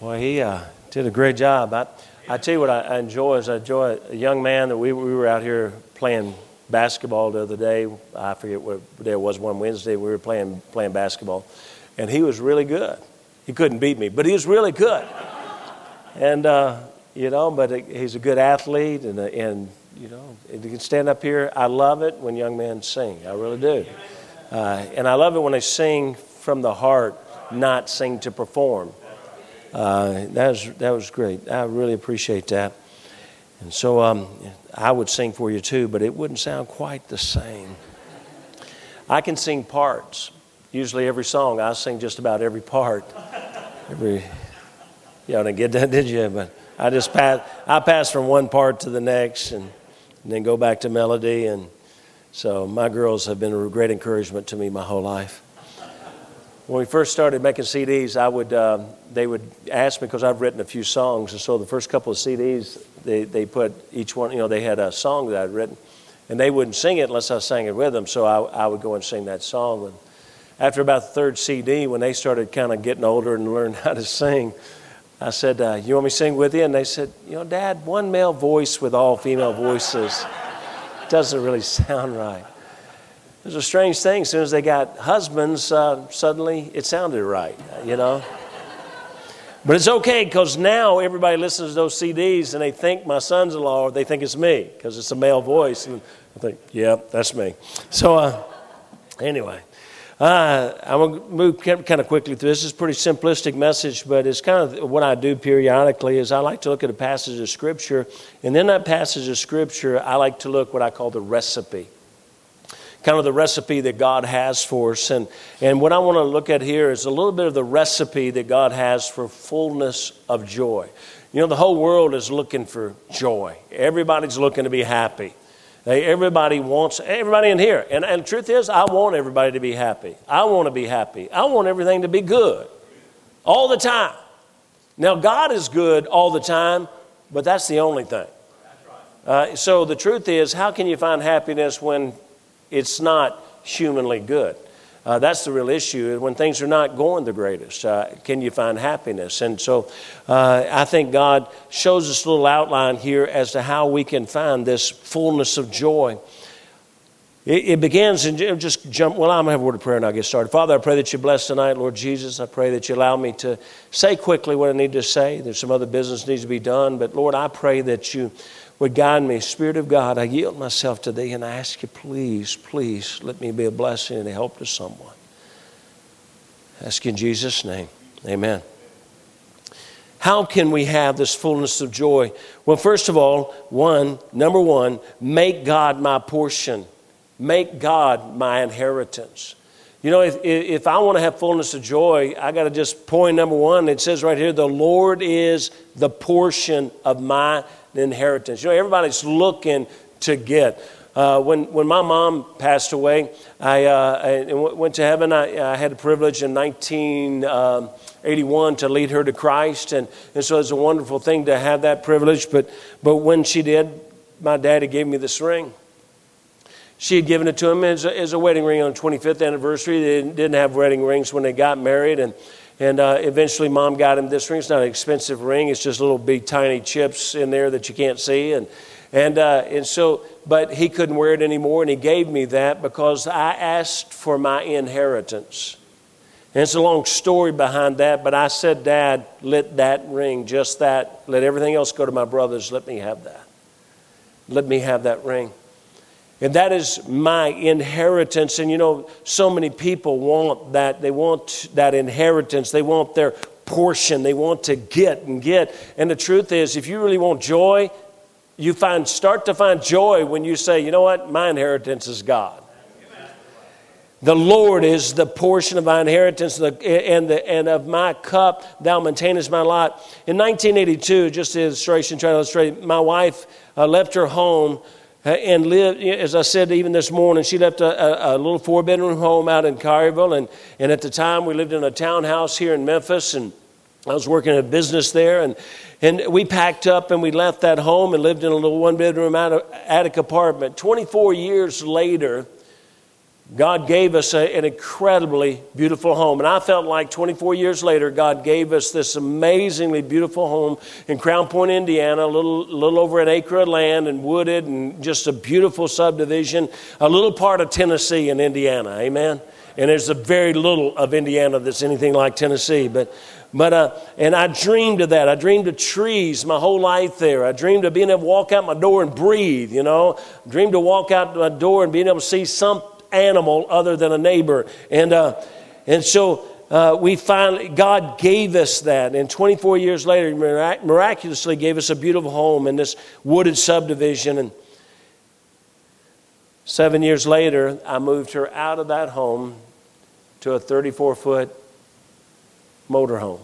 Well, he uh, did a great job. I, I tell you what I, I enjoy is I enjoy a young man that we, we were out here playing basketball the other day. I forget what day it was, one Wednesday. We were playing, playing basketball, and he was really good. He couldn't beat me, but he was really good. And, uh, you know, but he's a good athlete, and, and you know, he can stand up here. I love it when young men sing. I really do. Uh, and I love it when they sing from the heart, not sing to perform. Uh, that, was, that was great. I really appreciate that. And so um, I would sing for you too, but it wouldn't sound quite the same. I can sing parts. Usually, every song, I sing just about every part. Every, y'all didn't get that, did you? But I just pass, I pass from one part to the next and, and then go back to melody. And so my girls have been a great encouragement to me my whole life when we first started making CDs, I would uh, they would ask me because I've written a few songs, and so the first couple of CDs they they put each one, you know, they had a song that I'd written, and they wouldn't sing it unless I sang it with them. So I, I would go and sing that song. And after about the third CD, when they started kind of getting older and learning how to sing, I said, uh, "You want me to sing with you?" And they said, "You know, Dad, one male voice with all female voices doesn't really sound right." Was a strange thing. As soon as they got husbands, uh, suddenly it sounded right, you know. But it's okay because now everybody listens to those CDs and they think my sons in law or they think it's me because it's a male voice. And I think, yeah, that's me. So, uh, anyway, uh, I'm going to move kind of quickly through this. is a pretty simplistic message, but it's kind of what I do periodically is I like to look at a passage of Scripture. And in that passage of Scripture, I like to look what I call the recipe kind of the recipe that God has for us. And, and what I want to look at here is a little bit of the recipe that God has for fullness of joy. You know, the whole world is looking for joy, everybody's looking to be happy. Everybody wants, everybody in here. And, and the truth is, I want everybody to be happy. I want to be happy. I want everything to be good all the time. Now, God is good all the time, but that's the only thing. Uh, so the truth is, how can you find happiness when it's not humanly good. Uh, that's the real issue. When things are not going the greatest, uh, can you find happiness? And so uh, I think God shows us a little outline here as to how we can find this fullness of joy. It, it begins and just jump. Well, I'm going to have a word of prayer and I'll get started. Father, I pray that you bless tonight, Lord Jesus. I pray that you allow me to say quickly what I need to say. There's some other business needs to be done, but Lord, I pray that you would guide me. Spirit of God, I yield myself to Thee and I ask you, please, please let me be a blessing and a help to someone. Ask in Jesus' name. Amen. How can we have this fullness of joy? Well, first of all, one, number one, make God my portion. Make God my inheritance. You know, if, if I want to have fullness of joy, I got to just point number one. It says right here, the Lord is the portion of my inheritance. You know, everybody's looking to get. Uh, when, when my mom passed away, I, uh, went to heaven. I, I, had the privilege in 1981 um, to lead her to Christ, and, and so it's a wonderful thing to have that privilege. But, but when she did, my daddy gave me this ring. She had given it to him as a, as a wedding ring on the 25th anniversary. They didn't have wedding rings when they got married, and and uh, eventually, mom got him this ring. It's not an expensive ring. It's just little big tiny chips in there that you can't see. And, and, uh, and so, but he couldn't wear it anymore. And he gave me that because I asked for my inheritance. And it's a long story behind that. But I said, Dad, let that ring, just that, let everything else go to my brothers. Let me have that. Let me have that ring. And that is my inheritance. And you know, so many people want that. They want that inheritance. They want their portion. They want to get and get. And the truth is, if you really want joy, you find start to find joy when you say, you know what, my inheritance is God. The Lord is the portion of my inheritance and, the, and of my cup, thou maintainest my lot. In 1982, just the illustration, trying to illustrate, my wife uh, left her home and lived, as I said even this morning, she left a, a, a little four bedroom home out in Collierville. And, and at the time, we lived in a townhouse here in Memphis. And I was working a business there. And, and we packed up and we left that home and lived in a little one bedroom attic apartment. 24 years later, God gave us a, an incredibly beautiful home. And I felt like 24 years later, God gave us this amazingly beautiful home in Crown Point, Indiana, a little, little over an acre of land and wooded and just a beautiful subdivision, a little part of Tennessee in Indiana. Amen? And there's a very little of Indiana that's anything like Tennessee. But, but uh, and I dreamed of that. I dreamed of trees my whole life there. I dreamed of being able to walk out my door and breathe, you know. I dreamed to walk out my door and being able to see some animal other than a neighbor. And, uh, and so uh, we finally, God gave us that. And 24 years later, mirac- miraculously gave us a beautiful home in this wooded subdivision. And seven years later, I moved her out of that home to a 34 foot motorhome.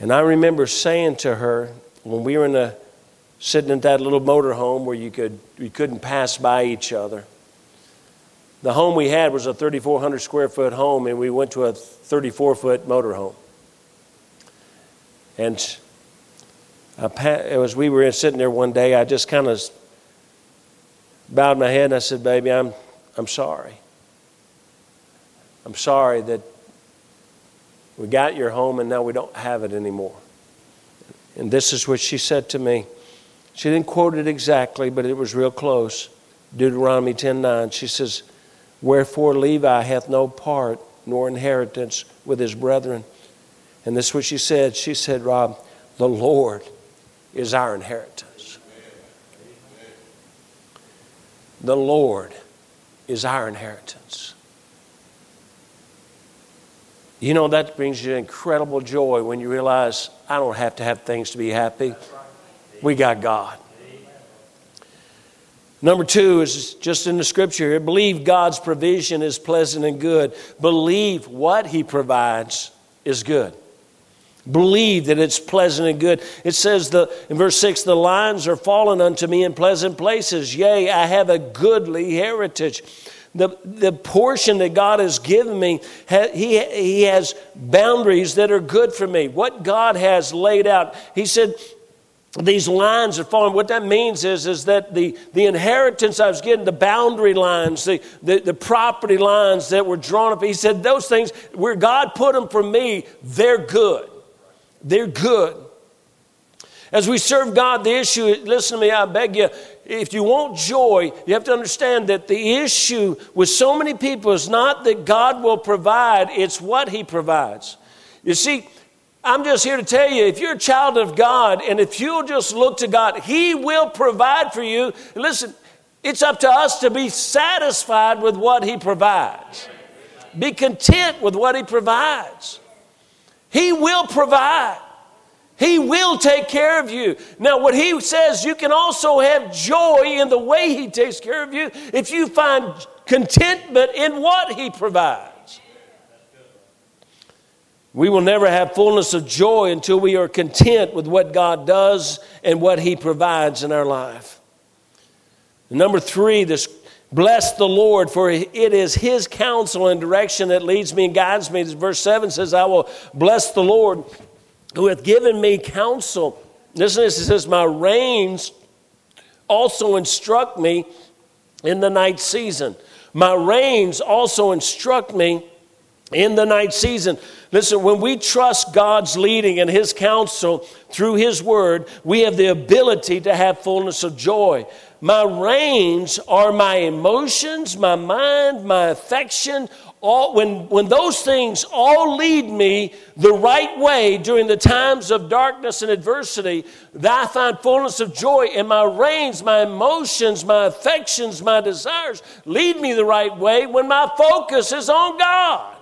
And I remember saying to her when we were in the sitting in that little motorhome where you could you couldn't pass by each other. The home we had was a 3,400 square foot home, and we went to a 34 foot motorhome. And I, as we were sitting there one day, I just kind of bowed my head and I said, "Baby, I'm I'm sorry. I'm sorry that we got your home and now we don't have it anymore." And this is what she said to me. She didn't quote it exactly, but it was real close. Deuteronomy 10:9. She says, "Wherefore Levi hath no part nor inheritance with his brethren." And this is what she said. She said, "Rob, the Lord is our inheritance. The Lord is our inheritance." You know, that brings you incredible joy when you realize I don't have to have things to be happy. We got God. Number two is just in the scripture here believe God's provision is pleasant and good. Believe what He provides is good. Believe that it's pleasant and good. It says the, in verse 6 the lines are fallen unto me in pleasant places. Yea, I have a goodly heritage. The, the portion that God has given me, he, he has boundaries that are good for me. What God has laid out. He said, these lines are falling. What that means is, is that the, the inheritance I was getting, the boundary lines, the, the, the property lines that were drawn up, he said, those things, where God put them for me, they're good. They're good. As we serve God, the issue, listen to me, I beg you, if you want joy, you have to understand that the issue with so many people is not that God will provide, it's what He provides. You see, I'm just here to tell you if you're a child of God and if you'll just look to God, He will provide for you. Listen, it's up to us to be satisfied with what He provides, be content with what He provides. He will provide. He will take care of you. Now, what he says, you can also have joy in the way he takes care of you if you find contentment in what he provides. We will never have fullness of joy until we are content with what God does and what He provides in our life. Number three, this bless the Lord, for it is His counsel and direction that leads me and guides me. Verse 7 says, I will bless the Lord who hath given me counsel. Listen this, it says, My reins also instruct me in the night season. My reins also instruct me in the night season. Listen, when we trust God's leading and His counsel through His word, we have the ability to have fullness of joy. My reins are my emotions, my mind, my affection. All, when, when those things all lead me the right way during the times of darkness and adversity, that I find fullness of joy. in my reins, my emotions, my affections, my desires lead me the right way when my focus is on God.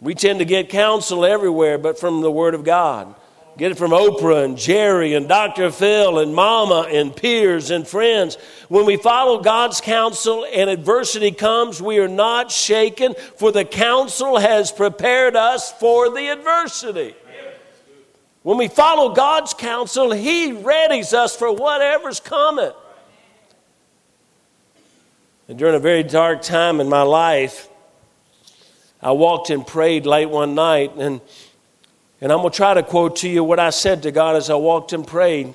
We tend to get counsel everywhere but from the Word of God. Get it from Oprah and Jerry and Dr. Phil and Mama and peers and friends. When we follow God's counsel and adversity comes, we are not shaken, for the counsel has prepared us for the adversity. When we follow God's counsel, He readies us for whatever's coming. And during a very dark time in my life, I walked and prayed late one night, and, and I'm going to try to quote to you what I said to God as I walked and prayed.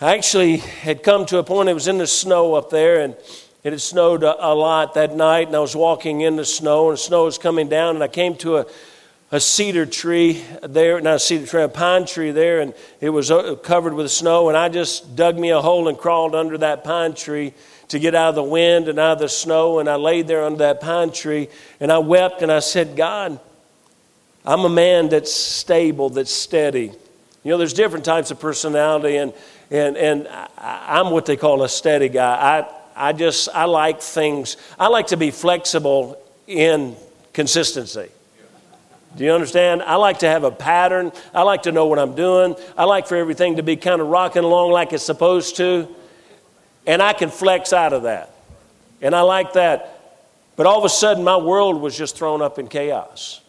I actually had come to a point, it was in the snow up there, and it had snowed a, lot that night, and I was walking in the snow, and the snow was coming down, and I came to a, a cedar tree there, not a cedar tree, a pine tree there, and it was uh, covered with snow, and I just dug me a hole and crawled under that pine tree to get out of the wind and out of the snow, and I laid there under that pine tree, and I wept, and I said, God, I'm a man that's stable, that's steady. You know, there's different types of personality, and, and, and I'm what they call a steady guy. I, I just, I like things, I like to be flexible in consistency. Do you understand? I like to have a pattern. I like to know what I'm doing. I like for everything to be kind of rocking along like it's supposed to. And I can flex out of that. And I like that. But all of a sudden, my world was just thrown up in chaos.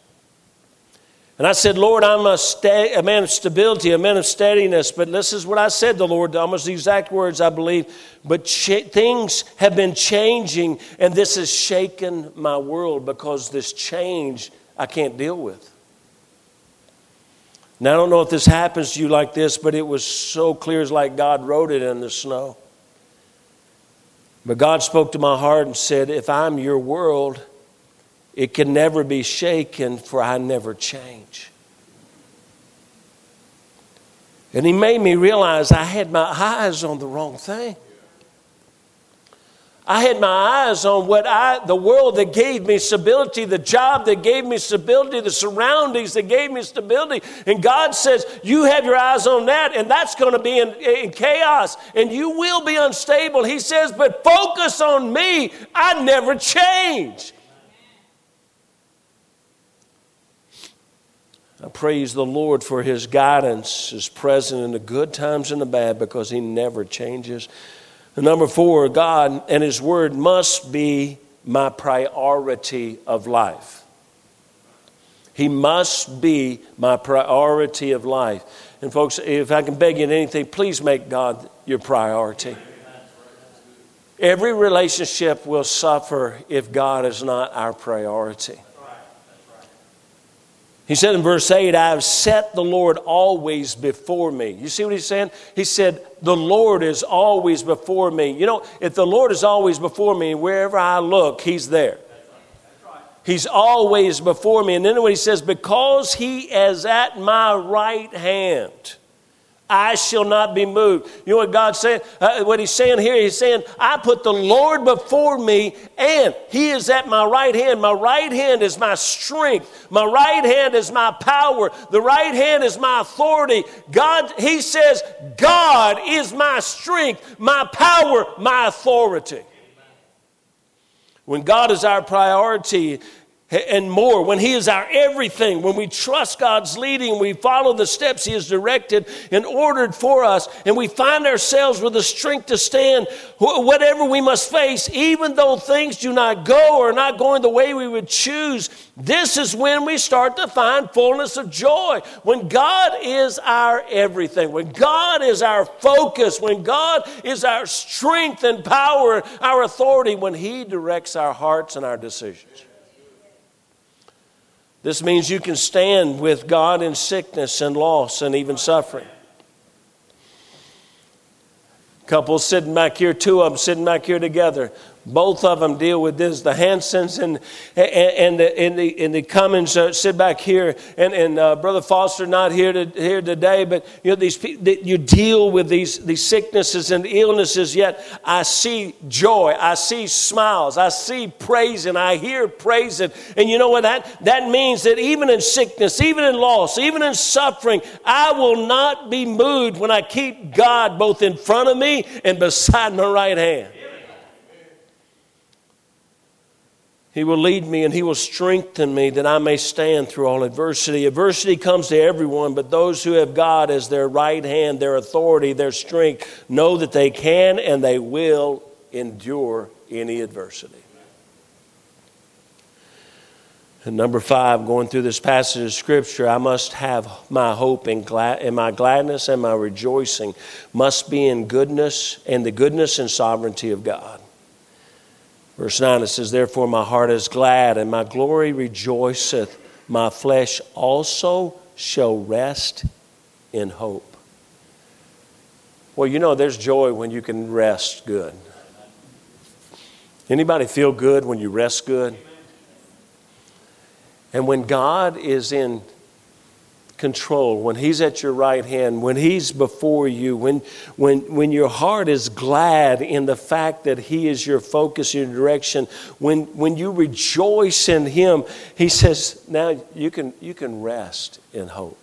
And I said, Lord, I'm a, sta- a, man of stability, a man of steadiness. But this is what I said to the Lord, almost the exact words, I believe. But ch- things have been changing, and this has shaken my world because this change I can't deal with. Now, I don't know if this happens to you like this, but it was so clear as like God wrote it in the snow. But God spoke to my heart and said, If I'm your world, it can never be shaken, for I never change. And he made me realize I had my eyes on the wrong thing. I had my eyes on what I, the world that gave me stability, the job that gave me stability, the surroundings that gave me stability. And God says, You have your eyes on that, and that's going to be in, in chaos, and you will be unstable. He says, But focus on me. I never change. I praise the Lord for His guidance, His presence in the good times and the bad, because He never changes. Number four, God and His Word must be my priority of life. He must be my priority of life. And, folks, if I can beg you in anything, please make God your priority. Every relationship will suffer if God is not our priority. He said in verse 8, I have set the Lord always before me. You see what he's saying? He said, The Lord is always before me. You know, if the Lord is always before me, wherever I look, he's there. He's always before me. And then when he says, Because he is at my right hand. I shall not be moved. You know what God's saying? Uh, what He's saying here, He's saying, I put the Lord before me, and He is at my right hand. My right hand is my strength. My right hand is my power. The right hand is my authority. God, He says, God is my strength, my power, my authority. When God is our priority, and more, when He is our everything, when we trust God's leading, we follow the steps He has directed and ordered for us, and we find ourselves with the strength to stand whatever we must face, even though things do not go or are not going the way we would choose, this is when we start to find fullness of joy. When God is our everything, when God is our focus, when God is our strength and power, our authority, when He directs our hearts and our decisions. This means you can stand with God in sickness and loss and even suffering. Couples sitting back here, two of them sitting back here together. Both of them deal with this. The Hansons and, and, and, the, and, the, and the Cummins uh, sit back here. And, and uh, Brother Foster not here, to, here today, but you know, these you deal with these, these sicknesses and illnesses, yet I see joy. I see smiles. I see praising. I hear praising. And you know what that, that means? That even in sickness, even in loss, even in suffering, I will not be moved when I keep God both in front of me and beside my right hand. He will lead me and He will strengthen me that I may stand through all adversity. Adversity comes to everyone, but those who have God as their right hand, their authority, their strength, know that they can and they will endure any adversity. And number five, going through this passage of Scripture, I must have my hope and, glad, and my gladness and my rejoicing must be in goodness and the goodness and sovereignty of God. Verse 9 it says, Therefore my heart is glad, and my glory rejoiceth. My flesh also shall rest in hope. Well, you know, there's joy when you can rest good. Anybody feel good when you rest good? And when God is in control, when He's at your right hand, when He's before you, when, when, when your heart is glad in the fact that He is your focus, your direction, when, when you rejoice in Him, He says, now you can, you can rest in hope.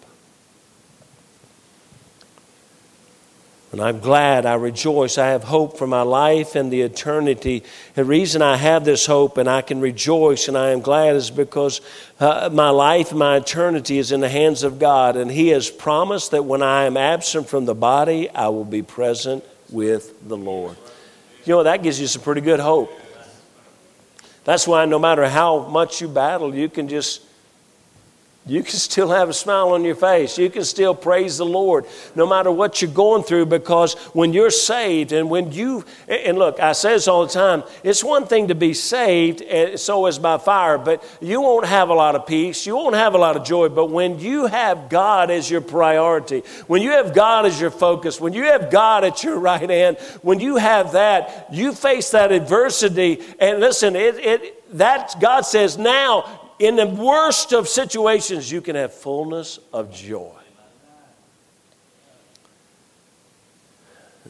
And I'm glad, I rejoice, I have hope for my life and the eternity. The reason I have this hope and I can rejoice and I am glad is because uh, my life, my eternity is in the hands of God. And He has promised that when I am absent from the body, I will be present with the Lord. You know, that gives you some pretty good hope. That's why no matter how much you battle, you can just you can still have a smile on your face. You can still praise the Lord no matter what you're going through because when you're saved and when you, and look, I say this all the time, it's one thing to be saved, and so is by fire, but you won't have a lot of peace. You won't have a lot of joy. But when you have God as your priority, when you have God as your focus, when you have God at your right hand, when you have that, you face that adversity. And listen, it, it, that God says, now in the worst of situations, you can have fullness of joy.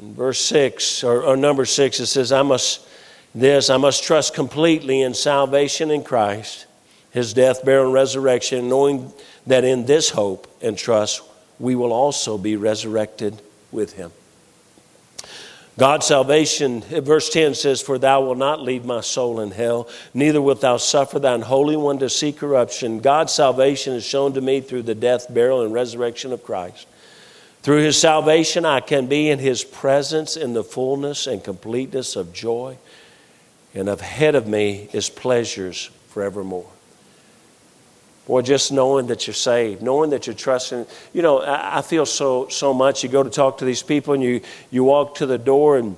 In verse 6, or, or, number 6, it says, I must, this, I must trust completely in salvation in Christ, his death, burial, and resurrection, knowing that in this hope and trust, we will also be resurrected with him. God's salvation, verse 10 says, For thou wilt not leave my soul in hell, neither wilt thou suffer thine Holy One to see corruption. God's salvation is shown to me through the death, burial, and resurrection of Christ. Through his salvation, I can be in his presence in the fullness and completeness of joy, and ahead of me is pleasures forevermore. Boy, just knowing that you're saved, knowing that you're trusting. You know, I, I feel so so much. You go to talk to these people, and you you walk to the door, and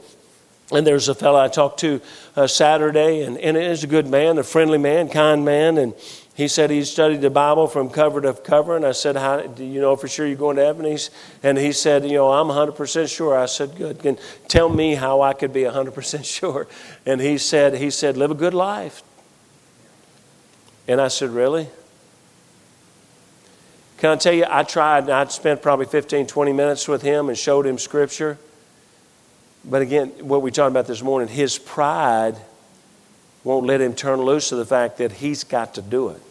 and there's a fellow I talked to uh, Saturday, and and is a good man, a friendly man, kind man, and he said he studied the Bible from cover to cover, and I said, "How do you know for sure you're going to heaven?" He's, and he said, "You know, I'm 100 percent sure." I said, "Good. Can tell me how I could be 100 percent sure?" And he said, "He said, live a good life." And I said, "Really?" Can I tell you, I tried, and I spent probably 15, 20 minutes with him and showed him scripture. But again, what we talked about this morning, his pride won't let him turn loose of the fact that he's got to do it.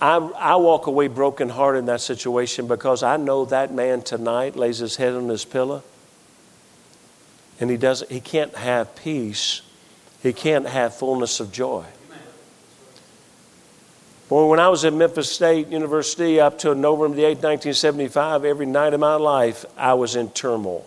I, I walk away brokenhearted in that situation because I know that man tonight lays his head on his pillow and he doesn't he can't have peace. He can't have fullness of joy. Boy, when I was at Memphis State University up to November the 8th, 1975, every night of my life, I was in turmoil.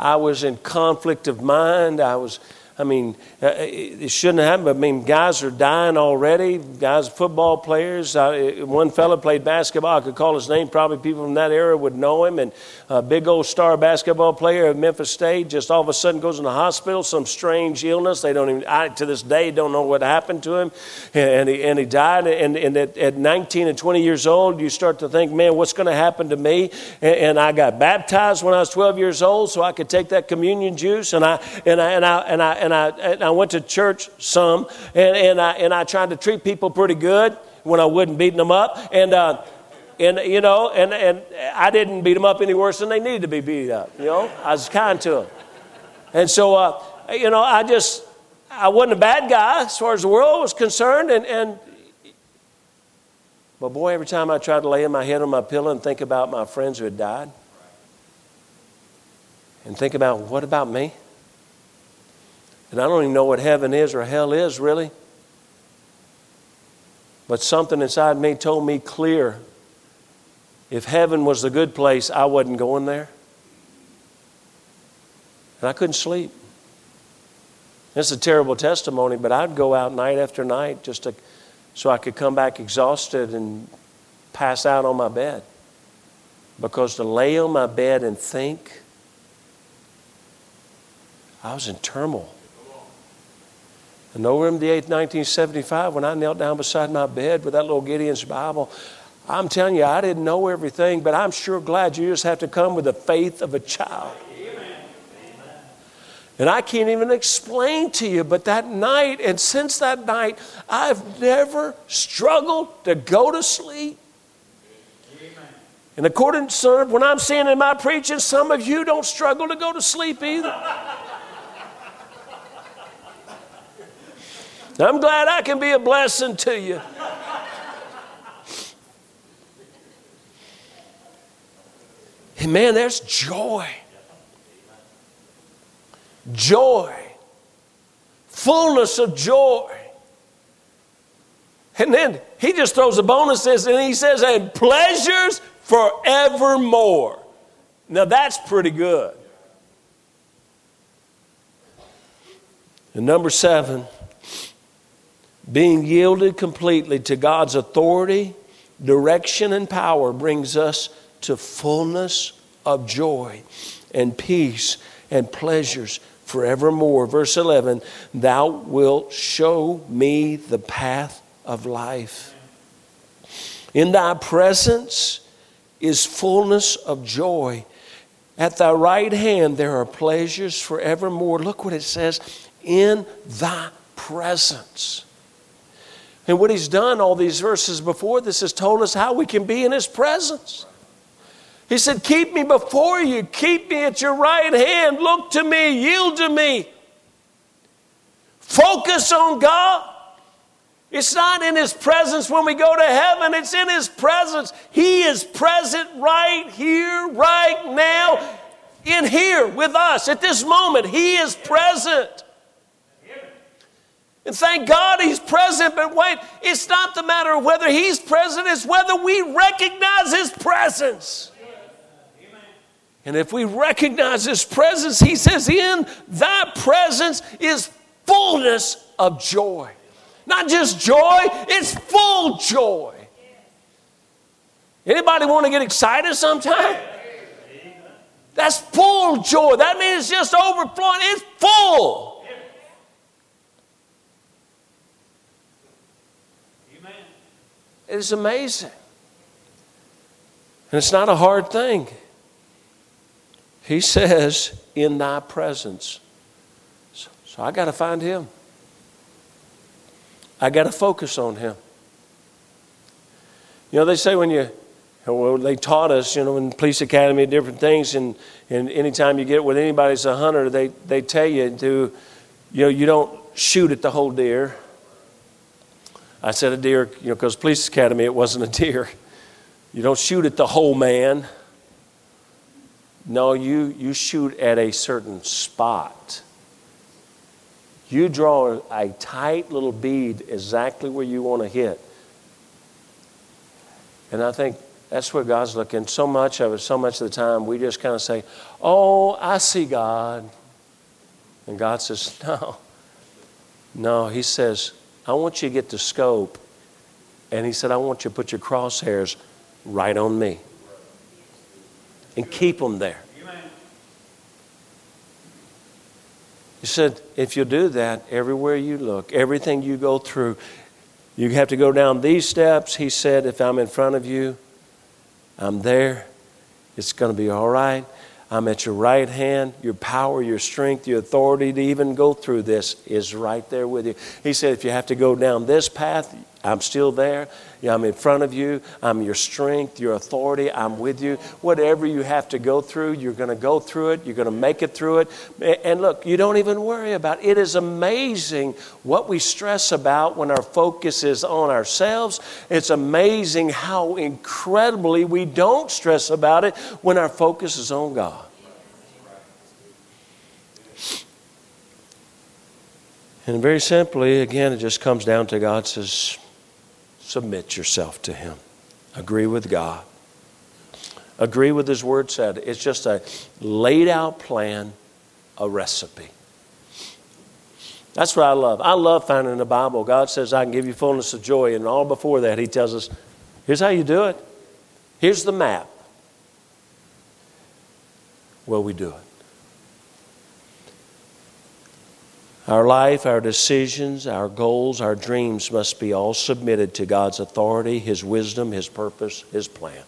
I was in conflict of mind. I was I mean, uh, it shouldn't happen, but I mean, guys are dying already. Guys, football players. Uh, one fellow played basketball. I could call his name. Probably people from that era would know him. And a big old star basketball player at Memphis State just all of a sudden goes in the hospital, some strange illness. They don't even, I, to this day, don't know what happened to him. And he, and he died. And, and at, at 19 and 20 years old, you start to think, man, what's going to happen to me? And, and I got baptized when I was 12 years old so I could take that communion juice. And I, and I, and I, and I, and I, and I went to church some, and, and, I, and I tried to treat people pretty good when I wasn't beating them up. And, uh, and you know, and, and I didn't beat them up any worse than they needed to be beat up. You know, I was kind to them. And so, uh, you know, I just, I wasn't a bad guy as far as the world was concerned. And, and, but boy, every time I tried to lay my head on my pillow and think about my friends who had died, and think about what about me? And I don't even know what heaven is or hell is, really. But something inside me told me clear if heaven was the good place, I wasn't going there. And I couldn't sleep. It's a terrible testimony, but I'd go out night after night just to, so I could come back exhausted and pass out on my bed. Because to lay on my bed and think, I was in turmoil. And November the 8th, 1975, when I knelt down beside my bed with that little Gideon's Bible, I'm telling you, I didn't know everything, but I'm sure glad you just have to come with the faith of a child. And I can't even explain to you, but that night, and since that night, I've never struggled to go to sleep. And according to sir, when I'm seeing in my preaching, some of you don't struggle to go to sleep either. I'm glad I can be a blessing to you. And man, there's joy. Joy. Fullness of joy. And then he just throws a bonus and he says, and pleasures forevermore. Now that's pretty good. And number seven, being yielded completely to God's authority, direction, and power brings us to fullness of joy and peace and pleasures forevermore. Verse 11 Thou wilt show me the path of life. In thy presence is fullness of joy. At thy right hand there are pleasures forevermore. Look what it says in thy presence. And what he's done all these verses before this has told us how we can be in his presence. He said, Keep me before you, keep me at your right hand, look to me, yield to me. Focus on God. It's not in His presence when we go to heaven, it's in His presence. He is present right here, right now, in here with us at this moment. He is present. And thank God He's present, but wait, it's not the matter of whether He's present, it's whether we recognize His presence. And if we recognize His presence, He says, In thy presence is fullness of joy. Not just joy, it's full joy. Anybody want to get excited sometime? That's full joy. That means it's just overflowing. It's full. It's amazing. And it's not a hard thing. He says, in thy presence. So, so I got to find him. I got to focus on him. You know, they say when you, well, they taught us, you know, in police academy, different things, and, and anytime you get with anybody that's a hunter, they, they tell you to, you know, you don't shoot at the whole deer. I said a deer, you know, because police academy, it wasn't a deer. You don't shoot at the whole man. No, you, you shoot at a certain spot. You draw a tight little bead exactly where you want to hit. And I think that's where God's looking. So much of it, so much of the time, we just kind of say, Oh, I see God. And God says, No. No, He says, I want you to get the scope. And He said, I want you to put your crosshairs right on me and keep them there. He said, if you do that, everywhere you look, everything you go through, you have to go down these steps. He said, if I'm in front of you, I'm there. It's going to be all right. I'm at your right hand. Your power, your strength, your authority to even go through this is right there with you. He said, if you have to go down this path, I'm still there. I'm in front of you. I'm your strength, your authority. I'm with you. Whatever you have to go through, you're going to go through it. You're going to make it through it. And look, you don't even worry about it. It is amazing what we stress about when our focus is on ourselves. It's amazing how incredibly we don't stress about it when our focus is on God. And very simply, again, it just comes down to God says, submit yourself to Him. Agree with God. Agree with His Word said. It's just a laid out plan, a recipe. That's what I love. I love finding the Bible. God says, I can give you fullness of joy. And all before that, He tells us, here's how you do it. Here's the map. Well, we do it. Our life, our decisions, our goals, our dreams must be all submitted to God's authority, His wisdom, His purpose, His plan.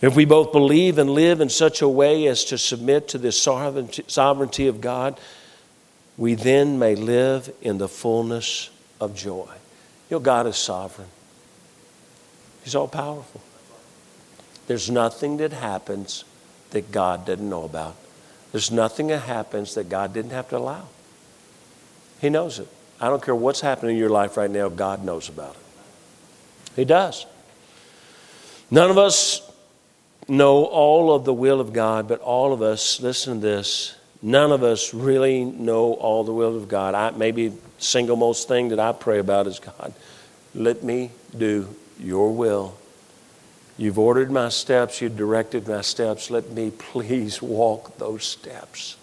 If we both believe and live in such a way as to submit to the sovereignty of God, we then may live in the fullness of joy. You know, God is sovereign, He's all powerful. There's nothing that happens that God didn't know about. There's nothing that happens that God didn't have to allow. He knows it. I don't care what's happening in your life right now, God knows about it. He does. None of us know all of the will of God, but all of us, listen to this, none of us really know all the will of God. I, maybe single most thing that I pray about is God, let me do your will. You've ordered my steps, you've directed my steps. Let me please walk those steps.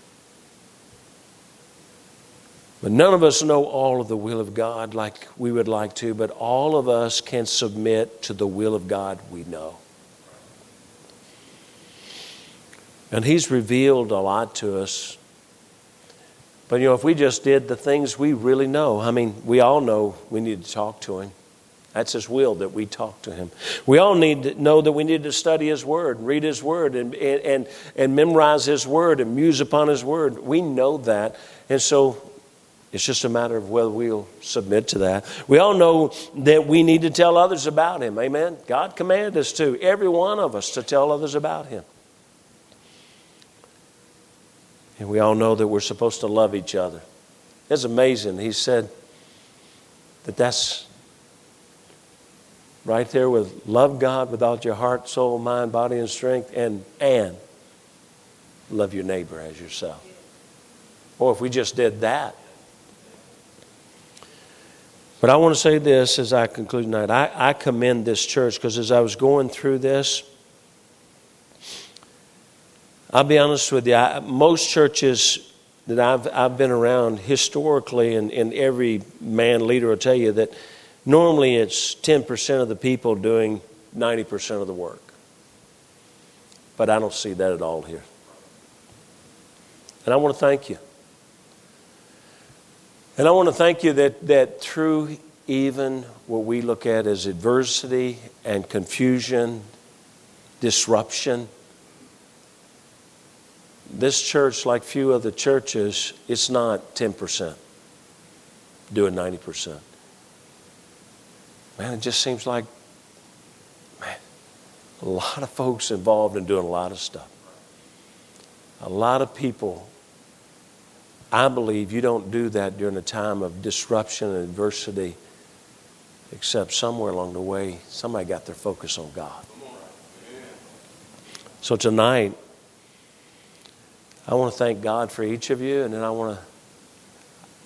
But none of us know all of the will of God like we would like to, but all of us can submit to the will of God we know. And He's revealed a lot to us. But you know, if we just did the things we really know, I mean, we all know we need to talk to Him. That's His will that we talk to Him. We all need to know that we need to study His Word, read His Word, and, and, and memorize His Word and muse upon His Word. We know that. And so it's just a matter of whether we'll submit to that. We all know that we need to tell others about Him. Amen. God commanded us to, every one of us, to tell others about Him. And we all know that we're supposed to love each other. It's amazing. He said that that's right there with love God with all your heart, soul, mind, body, and strength, and and love your neighbor as yourself. Or if we just did that, but I want to say this as I conclude tonight. I, I commend this church because as I was going through this, I'll be honest with you, I, most churches that I've, I've been around historically, and, and every man leader will tell you that normally it's 10% of the people doing 90% of the work. But I don't see that at all here. And I want to thank you. And I want to thank you that, that through even what we look at as adversity and confusion, disruption, this church, like few other churches, it's not 10% doing 90%. Man, it just seems like, man, a lot of folks involved in doing a lot of stuff. A lot of people I believe you don't do that during a time of disruption and adversity, except somewhere along the way, somebody got their focus on God. So tonight, I want to thank God for each of you, and then I want to,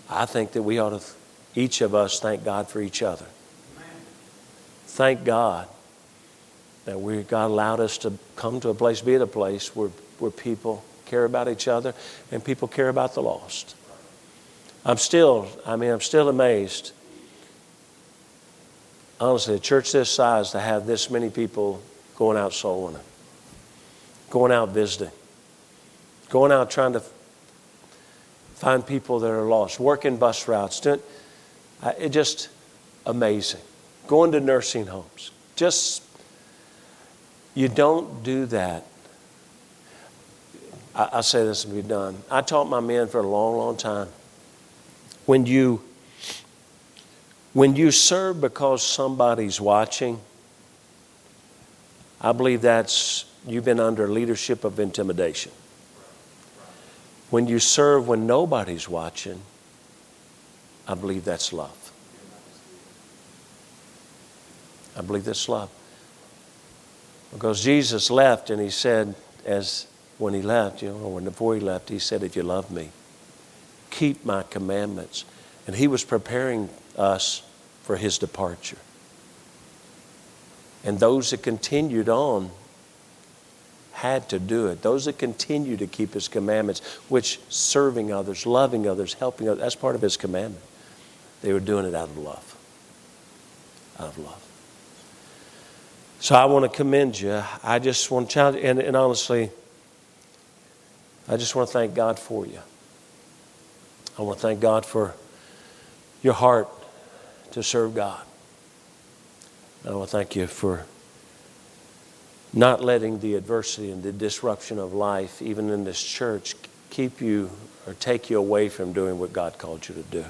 I think that we ought to, each of us, thank God for each other. Thank God that we, God allowed us to come to a place, be at a place where, where people care about each other, and people care about the lost. I'm still, I mean, I'm still amazed. Honestly, a church this size to have this many people going out soul winning, going out visiting, going out trying to find people that are lost, working bus routes, doing, it just amazing. Going to nursing homes, just you don't do that I, I say this and be done. I taught my men for a long, long time. When you when you serve because somebody's watching, I believe that's you've been under leadership of intimidation. When you serve when nobody's watching, I believe that's love. I believe that's love. Because Jesus left and he said, as when he left, you know, or before he left, he said, If you love me, keep my commandments. And he was preparing us for his departure. And those that continued on had to do it. Those that continue to keep his commandments, which serving others, loving others, helping others, that's part of his commandment. They were doing it out of love. Out of love. So I want to commend you. I just want to challenge, and, and honestly, I just want to thank God for you. I want to thank God for your heart to serve God. I want to thank you for not letting the adversity and the disruption of life, even in this church, keep you or take you away from doing what God called you to do.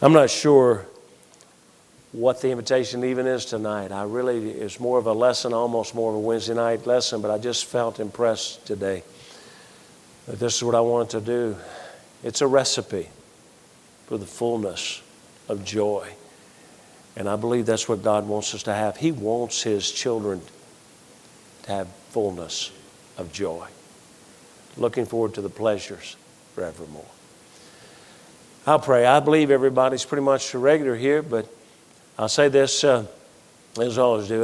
I'm not sure what the invitation even is tonight. I really, it's more of a lesson, almost more of a Wednesday night lesson, but I just felt impressed today this is what I wanted to do. It's a recipe for the fullness of joy. And I believe that's what God wants us to have. He wants His children to have fullness of joy. Looking forward to the pleasures forevermore. I'll pray. I believe everybody's pretty much regular here, but I'll say this uh, as always do.